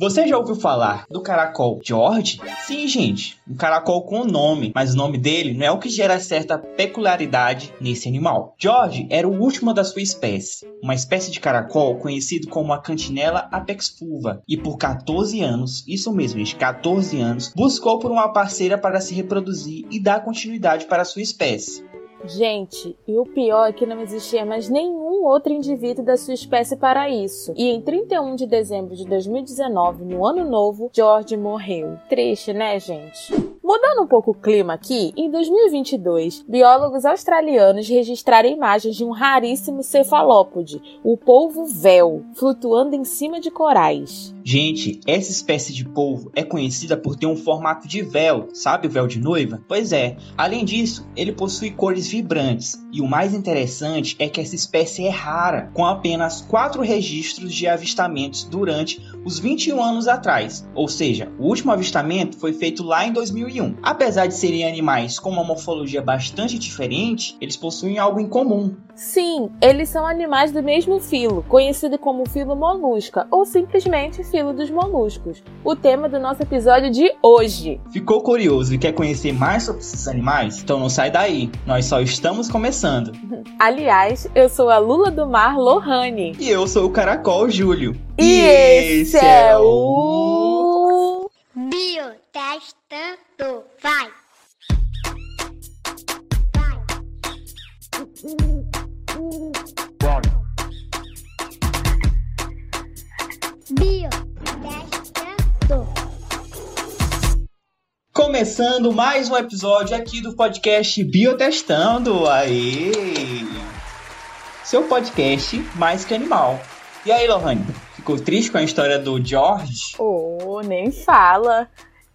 Você já ouviu falar do caracol George? Sim, gente, um caracol com nome, mas o nome dele não é o que gera certa peculiaridade nesse animal. George era o último da sua espécie, uma espécie de caracol conhecido como a Cantinella apex fulva, e por 14 anos, isso mesmo, gente, 14 anos, buscou por uma parceira para se reproduzir e dar continuidade para a sua espécie. Gente, e o pior é que não existia mais nenhum outro indivíduo da sua espécie para isso. E em 31 de dezembro de 2019, no ano novo, George morreu. Triste, né, gente? Mudando um pouco o clima aqui, em 2022, biólogos australianos registraram imagens de um raríssimo cefalópode, o polvo véu, flutuando em cima de corais. Gente, essa espécie de polvo é conhecida por ter um formato de véu, sabe o véu de noiva? Pois é. Além disso, ele possui cores vibrantes, e o mais interessante é que essa espécie é rara, com apenas quatro registros de avistamentos durante os 21 anos atrás, ou seja, o último avistamento foi feito lá em 2001. Apesar de serem animais com uma morfologia bastante diferente, eles possuem algo em comum. Sim, eles são animais do mesmo filo, conhecido como filo molusca ou simplesmente filo dos moluscos. O tema do nosso episódio de hoje. Ficou curioso e quer conhecer mais sobre esses animais? Então não sai daí, nós só estamos começando. Aliás, eu sou a Lula do Mar Lohane. E eu sou o Caracol Júlio. E, e esse é o. Biotestando. Vai! Vai! Biotestando. Começando mais um episódio aqui do podcast Biotestando. Aí! Seu podcast mais que animal. E aí, Lohane? Ficou triste com a história do George? Oh, nem fala.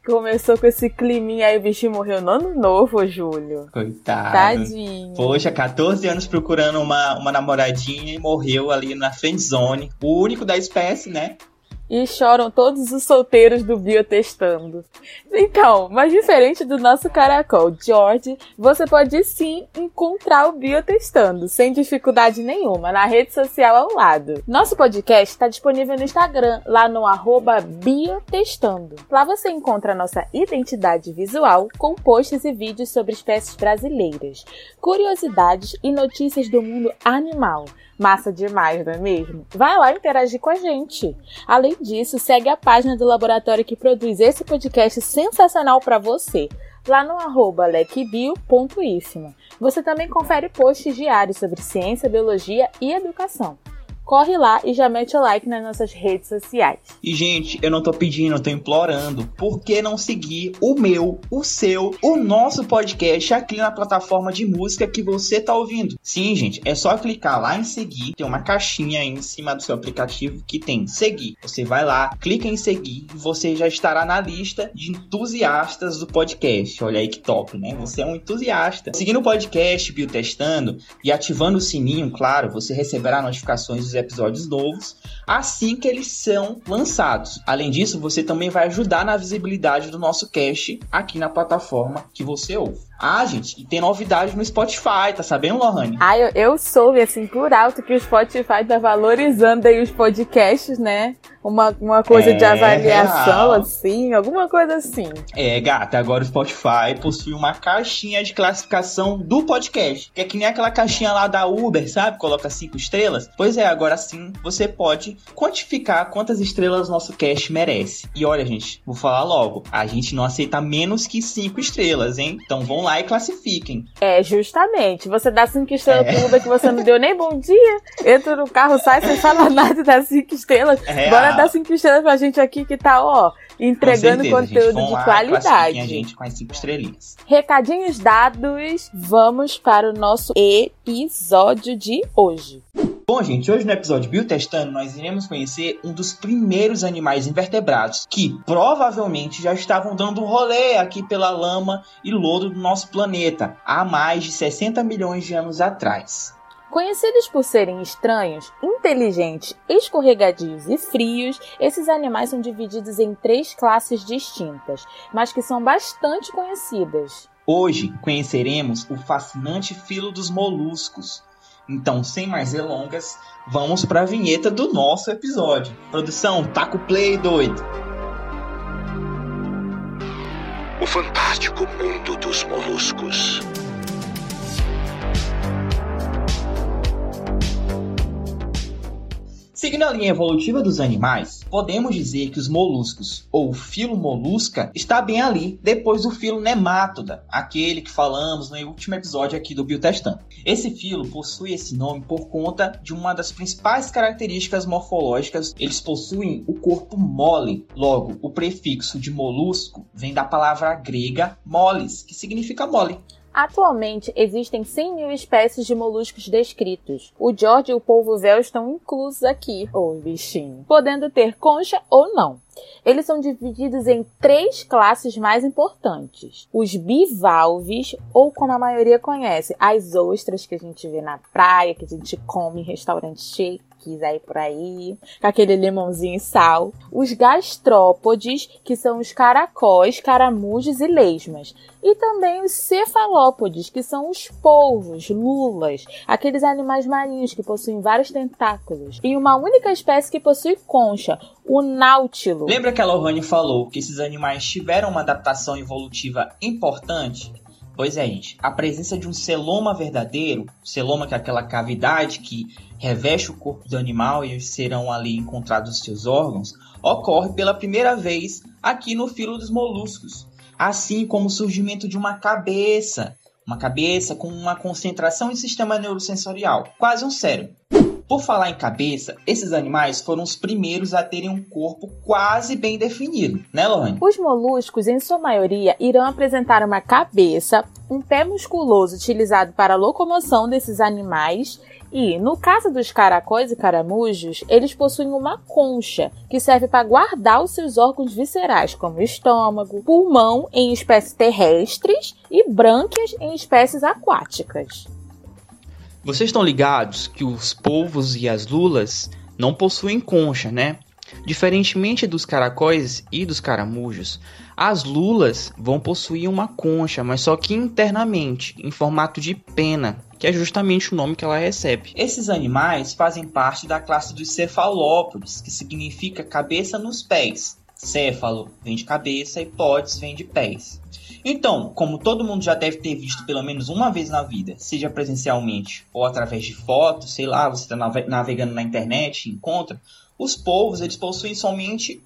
Começou com esse climinha aí, o bichinho morreu no ano novo, Júlio. Coitado. Tadinho. Poxa, 14 anos procurando uma, uma namoradinha e morreu ali na friend zone. O único da espécie, né? E choram todos os solteiros do Biotestando. Então, mas diferente do nosso caracol George, você pode sim encontrar o Biotestando, sem dificuldade nenhuma, na rede social ao lado. Nosso podcast está disponível no Instagram, lá no Biotestando. Lá você encontra nossa identidade visual, com posts e vídeos sobre espécies brasileiras, curiosidades e notícias do mundo animal. Massa demais, não é mesmo? Vai lá interagir com a gente. Além disso, segue a página do laboratório que produz esse podcast sensacional para você, lá no arroba lequebio.ifma. Você também confere posts diários sobre ciência, biologia e educação corre lá e já mete o like nas nossas redes sociais. E, gente, eu não tô pedindo, eu tô implorando. Por que não seguir o meu, o seu, o nosso podcast aqui na plataforma de música que você tá ouvindo? Sim, gente, é só clicar lá em seguir. Tem uma caixinha aí em cima do seu aplicativo que tem seguir. Você vai lá, clica em seguir e você já estará na lista de entusiastas do podcast. Olha aí que top, né? Você é um entusiasta. Seguindo o podcast Biotestando e ativando o sininho, claro, você receberá notificações dos episódios novos assim que eles são lançados. Além disso, você também vai ajudar na visibilidade do nosso cast aqui na plataforma que você ouve. Ah, gente, e tem novidade no Spotify, tá sabendo, Lohane? Ah, eu, eu soube, assim, por alto, que o Spotify tá valorizando aí os podcasts, né? Uma, uma coisa é, de avaliação, real. assim, alguma coisa assim. É, gata, agora o Spotify possui uma caixinha de classificação do podcast. Que é que nem aquela caixinha lá da Uber, sabe? Coloca cinco estrelas. Pois é, agora sim você pode quantificar quantas estrelas nosso cast merece. E olha, gente, vou falar logo. A gente não aceita menos que cinco estrelas, hein? Então vão lá e classifiquem. É, justamente. Você dá cinco estrelas é. pro Uber que você não deu nem bom dia. Entra no carro, sai sem falar nada e dá cinco estrelas. É Bora dar cinco estrelas pra gente aqui que tá, ó, entregando certeza, conteúdo gente, de qualidade. a gente com as cinco estrelinhas. Recadinhos dados, vamos para o nosso episódio de hoje. Bom, gente, hoje no episódio Biotestando nós iremos conhecer um dos primeiros animais invertebrados que provavelmente já estavam dando rolê aqui pela lama e lodo do nosso planeta há mais de 60 milhões de anos atrás. Conhecidos por serem estranhos, inteligentes, escorregadios e frios, esses animais são divididos em três classes distintas, mas que são bastante conhecidas. Hoje conheceremos o fascinante filo dos moluscos, Então, sem mais delongas, vamos para a vinheta do nosso episódio. Produção, taca o play, doido. O fantástico mundo dos moluscos. Seguindo a linha evolutiva dos animais, podemos dizer que os moluscos, ou filo molusca, está bem ali, depois do filo nemátoda, aquele que falamos no último episódio aqui do Biotestando. Esse filo possui esse nome por conta de uma das principais características morfológicas, eles possuem o corpo mole. Logo, o prefixo de molusco vem da palavra grega moles, que significa mole. Atualmente, existem 100 mil espécies de moluscos descritos. O George e o polvo véu estão inclusos aqui, ô oh, bichinho, podendo ter concha ou não. Eles são divididos em três classes mais importantes: os bivalves, ou como a maioria conhece, as ostras que a gente vê na praia, que a gente come em restaurantes chiques aí por aí, com aquele limãozinho e sal. Os gastrópodes, que são os caracóis, caramujos e lesmas. E também os cefalópodes, que são os polvos, lulas, aqueles animais marinhos que possuem vários tentáculos. E uma única espécie que possui concha, o náutilo. Lembra que a Lohane falou que esses animais tiveram uma adaptação evolutiva importante? Pois é, gente. A presença de um celoma verdadeiro, celoma que é aquela cavidade que reveste o corpo do animal e serão ali encontrados seus órgãos, ocorre pela primeira vez aqui no filo dos moluscos. Assim como o surgimento de uma cabeça, uma cabeça com uma concentração em sistema neurosensorial, quase um cérebro. Por falar em cabeça, esses animais foram os primeiros a terem um corpo quase bem definido, né, Lohane? Os moluscos, em sua maioria, irão apresentar uma cabeça, um pé musculoso utilizado para a locomoção desses animais e, no caso dos caracóis e caramujos, eles possuem uma concha que serve para guardar os seus órgãos viscerais, como estômago, pulmão em espécies terrestres e brânquias em espécies aquáticas. Vocês estão ligados que os polvos e as lulas não possuem concha, né? Diferentemente dos caracóis e dos caramujos, as lulas vão possuir uma concha, mas só que internamente, em formato de pena, que é justamente o nome que ela recebe. Esses animais fazem parte da classe dos cefalópodes, que significa cabeça nos pés. Céfalo vem de cabeça e podes vem de pés. Então, como todo mundo já deve ter visto pelo menos uma vez na vida, seja presencialmente ou através de fotos, sei lá, você está navegando na internet e encontra, os polvos eles possuem somente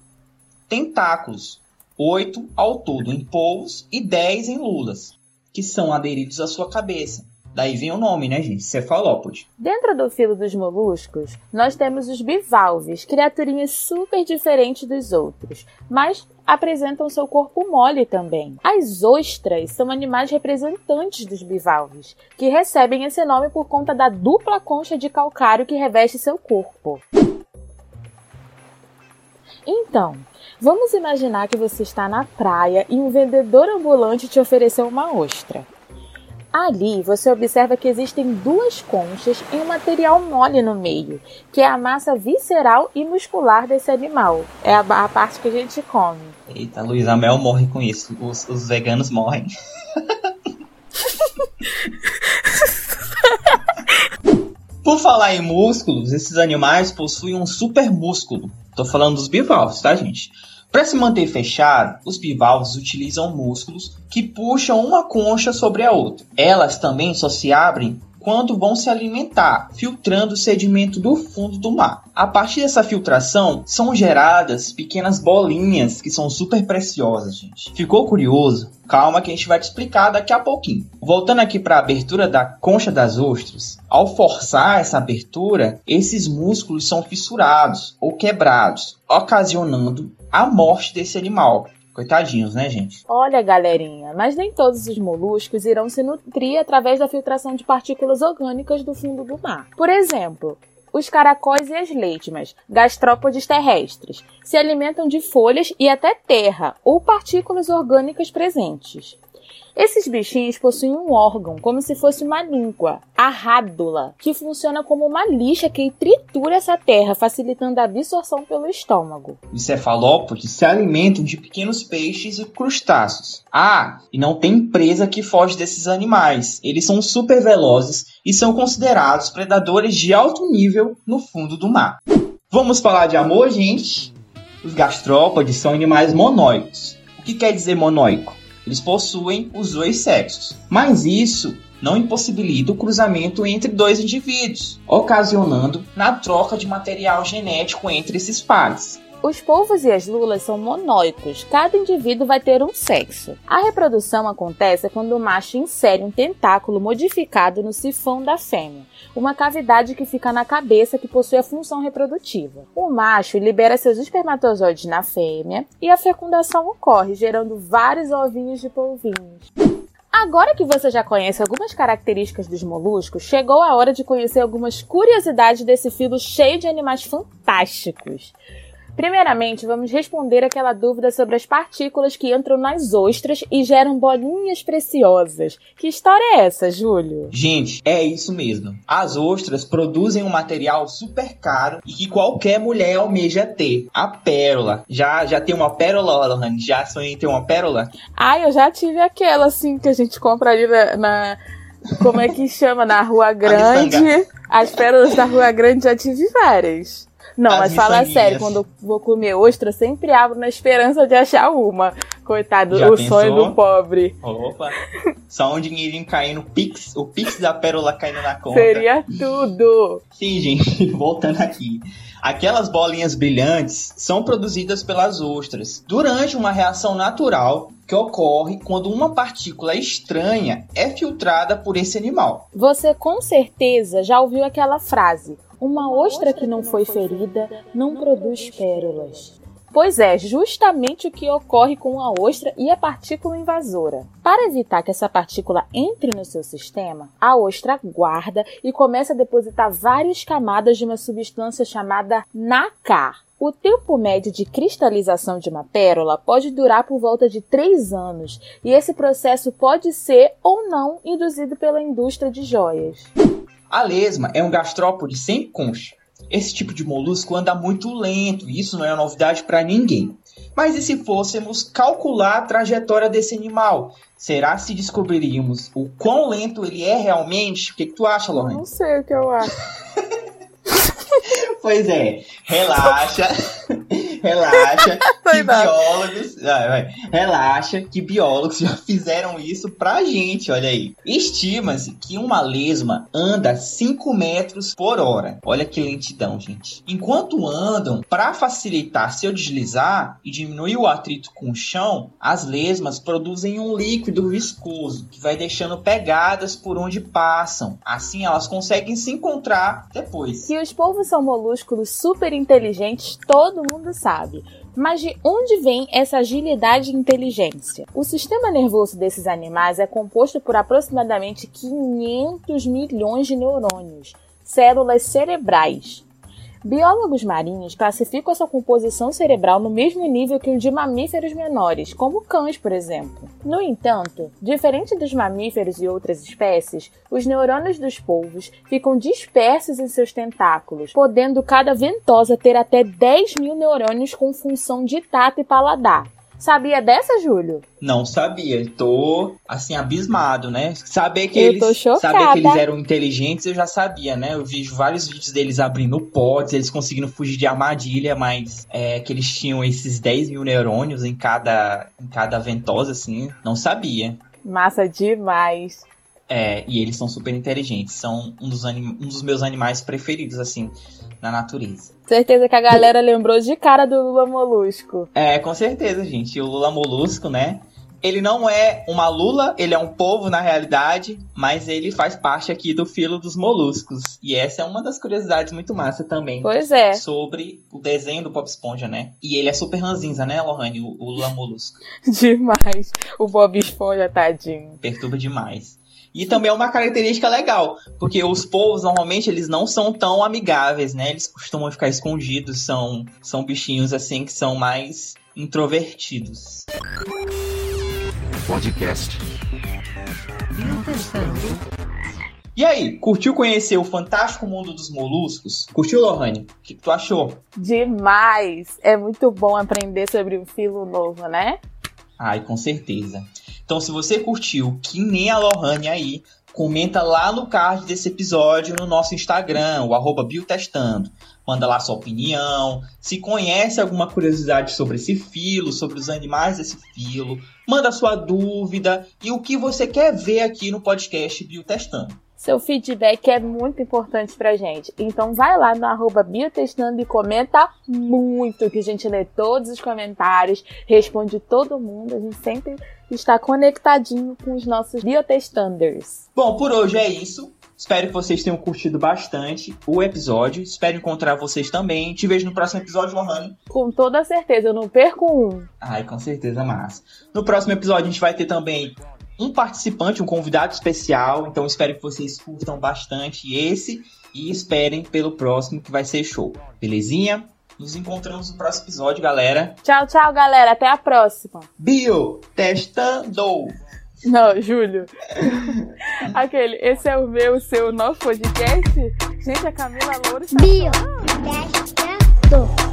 tentáculos, oito ao todo em polvos e dez em lulas, que são aderidos à sua cabeça. Daí vem o nome, né, gente? Cefalópode. Dentro do filo dos moluscos, nós temos os bivalves, criaturinhas super diferentes dos outros, mas apresentam seu corpo mole também. As ostras são animais representantes dos bivalves, que recebem esse nome por conta da dupla concha de calcário que reveste seu corpo. Então, vamos imaginar que você está na praia e um vendedor ambulante te ofereceu uma ostra. Ali você observa que existem duas conchas e um material mole no meio, que é a massa visceral e muscular desse animal. É a, a parte que a gente come. Eita, Luísa Mel morre com isso. Os, os veganos morrem. Por falar em músculos, esses animais possuem um super músculo. Tô falando dos bivalves, tá, gente? Para se manter fechado, os bivalves utilizam músculos que puxam uma concha sobre a outra. Elas também só se abrem quando vão se alimentar, filtrando o sedimento do fundo do mar. A partir dessa filtração, são geradas pequenas bolinhas que são super preciosas, gente. Ficou curioso? Calma que a gente vai te explicar daqui a pouquinho. Voltando aqui para a abertura da concha das ostras, ao forçar essa abertura, esses músculos são fissurados ou quebrados, ocasionando a morte desse animal. Coitadinhos, né, gente? Olha, galerinha, mas nem todos os moluscos irão se nutrir através da filtração de partículas orgânicas do fundo do mar. Por exemplo, os caracóis e as leitmas, gastrópodes terrestres, se alimentam de folhas e até terra ou partículas orgânicas presentes. Esses bichinhos possuem um órgão, como se fosse uma língua, a rádula, que funciona como uma lixa que tritura essa terra, facilitando a absorção pelo estômago. Os cefalópodes se alimentam de pequenos peixes e crustáceos. Ah, e não tem presa que foge desses animais. Eles são super velozes e são considerados predadores de alto nível no fundo do mar. Vamos falar de amor, gente? Os gastrópodes são animais monóicos. O que quer dizer monóico? Eles possuem os dois sexos, mas isso não impossibilita o cruzamento entre dois indivíduos, ocasionando na troca de material genético entre esses pares. Os polvos e as lulas são monóicos, cada indivíduo vai ter um sexo. A reprodução acontece quando o macho insere um tentáculo modificado no sifão da fêmea, uma cavidade que fica na cabeça que possui a função reprodutiva. O macho libera seus espermatozoides na fêmea e a fecundação ocorre, gerando vários ovinhos de polvinhos. Agora que você já conhece algumas características dos moluscos, chegou a hora de conhecer algumas curiosidades desse filo cheio de animais fantásticos. Primeiramente, vamos responder aquela dúvida sobre as partículas que entram nas ostras e geram bolinhas preciosas. Que história é essa, Júlio? Gente, é isso mesmo. As ostras produzem um material super caro e que qualquer mulher almeja ter. A pérola. Já, já tem uma pérola, Lohane? Já sonhei ter uma pérola? Ah, eu já tive aquela, assim, que a gente compra ali na... na... Como é que chama? Na Rua Grande. As pérolas da Rua Grande já tive várias. Não, As mas fala sério, quando eu vou comer ostra, sempre abro na esperança de achar uma. Coitado, Já o pensou? sonho do pobre. Opa! Só um dinheirinho caindo, pix, o pix da pérola caindo na conta. Seria tudo. Sim, gente, voltando aqui. Aquelas bolinhas brilhantes são produzidas pelas ostras durante uma reação natural que ocorre quando uma partícula estranha é filtrada por esse animal. Você com certeza já ouviu aquela frase: Uma ostra que não foi ferida não produz pérolas. Pois é, justamente o que ocorre com a ostra e a partícula invasora. Para evitar que essa partícula entre no seu sistema, a ostra guarda e começa a depositar várias camadas de uma substância chamada nácar. O tempo médio de cristalização de uma pérola pode durar por volta de 3 anos, e esse processo pode ser ou não induzido pela indústria de joias. A lesma é um gastrópode sem concha. Esse tipo de molusco anda muito lento, e isso não é novidade para ninguém. Mas e se fôssemos calcular a trajetória desse animal? Será se descobriríamos o quão lento ele é realmente? O que, que tu acha, Lorraine? Não sei o que eu acho. Pois é, relaxa, relaxa, que biólogos, vai. relaxa que biólogos já fizeram isso pra gente, olha aí. Estima-se que uma lesma anda 5 metros por hora. Olha que lentidão, gente. Enquanto andam, para facilitar seu deslizar e diminuir o atrito com o chão, as lesmas produzem um líquido viscoso que vai deixando pegadas por onde passam. Assim elas conseguem se encontrar depois. Que os polvos são molúsculos super inteligentes, todo mundo sabe. Mas de onde vem essa agilidade e inteligência? O sistema nervoso desses animais é composto por aproximadamente 500 milhões de neurônios, células cerebrais. Biólogos marinhos classificam essa composição cerebral no mesmo nível que o de mamíferos menores, como cães, por exemplo. No entanto, diferente dos mamíferos e outras espécies, os neurônios dos polvos ficam dispersos em seus tentáculos, podendo cada ventosa ter até 10 mil neurônios com função de tato e paladar. Sabia dessa, Júlio? Não sabia, tô assim abismado, né? Saber que Eu eles saber que eles eram inteligentes, eu já sabia, né? Eu vi vários vídeos deles abrindo potes, eles conseguindo fugir de armadilha, mas é, que eles tinham esses 10 mil neurônios em cada em cada ventosa, assim, não sabia. Massa demais. É, e eles são super inteligentes, são um dos, um dos meus animais preferidos, assim, na natureza. Certeza que a galera lembrou de cara do Lula Molusco. É, com certeza, gente. O Lula Molusco, né? Ele não é uma lula, ele é um polvo na realidade, mas ele faz parte aqui do filo dos moluscos. E essa é uma das curiosidades muito massa também. Pois é. Sobre o desenho do Pop Esponja, né? E ele é super ranzinza, né, Lohane? O, o Lula Molusco. Demais. O Bob Esponja, tadinho. Perturba demais. E também é uma característica legal, porque os polvos normalmente eles não são tão amigáveis, né? Eles costumam ficar escondidos, são, são bichinhos assim que são mais introvertidos. Podcast E aí, curtiu conhecer o fantástico mundo dos moluscos? Curtiu, Lohane? O que, que tu achou? Demais! É muito bom aprender sobre um filo novo, né? Ai, com certeza. Então, se você curtiu, que nem a Lohane aí, comenta lá no card desse episódio no nosso Instagram, o arroba Biotestando. Manda lá sua opinião, se conhece alguma curiosidade sobre esse filo, sobre os animais desse filo, manda sua dúvida e o que você quer ver aqui no podcast Biotestando. Seu feedback é muito importante pra gente. Então vai lá no arroba Biotestando e comenta muito, que a gente lê todos os comentários, responde todo mundo. A gente sempre está conectadinho com os nossos biotestanders. Bom, por hoje é isso. Espero que vocês tenham curtido bastante o episódio. Espero encontrar vocês também. Te vejo no próximo episódio, Lohane. Com toda certeza, eu não perco um. Ai, com certeza, massa. No próximo episódio a gente vai ter também um participante, um convidado especial. Então espero que vocês curtam bastante esse e esperem pelo próximo que vai ser show. Belezinha? Nos encontramos no próximo episódio, galera. Tchau, tchau, galera. Até a próxima. Bio, testando. Não, Júlio. Aquele, esse é o meu, o seu, nosso podcast. Gente, a Camila Louro está Bio. Testando.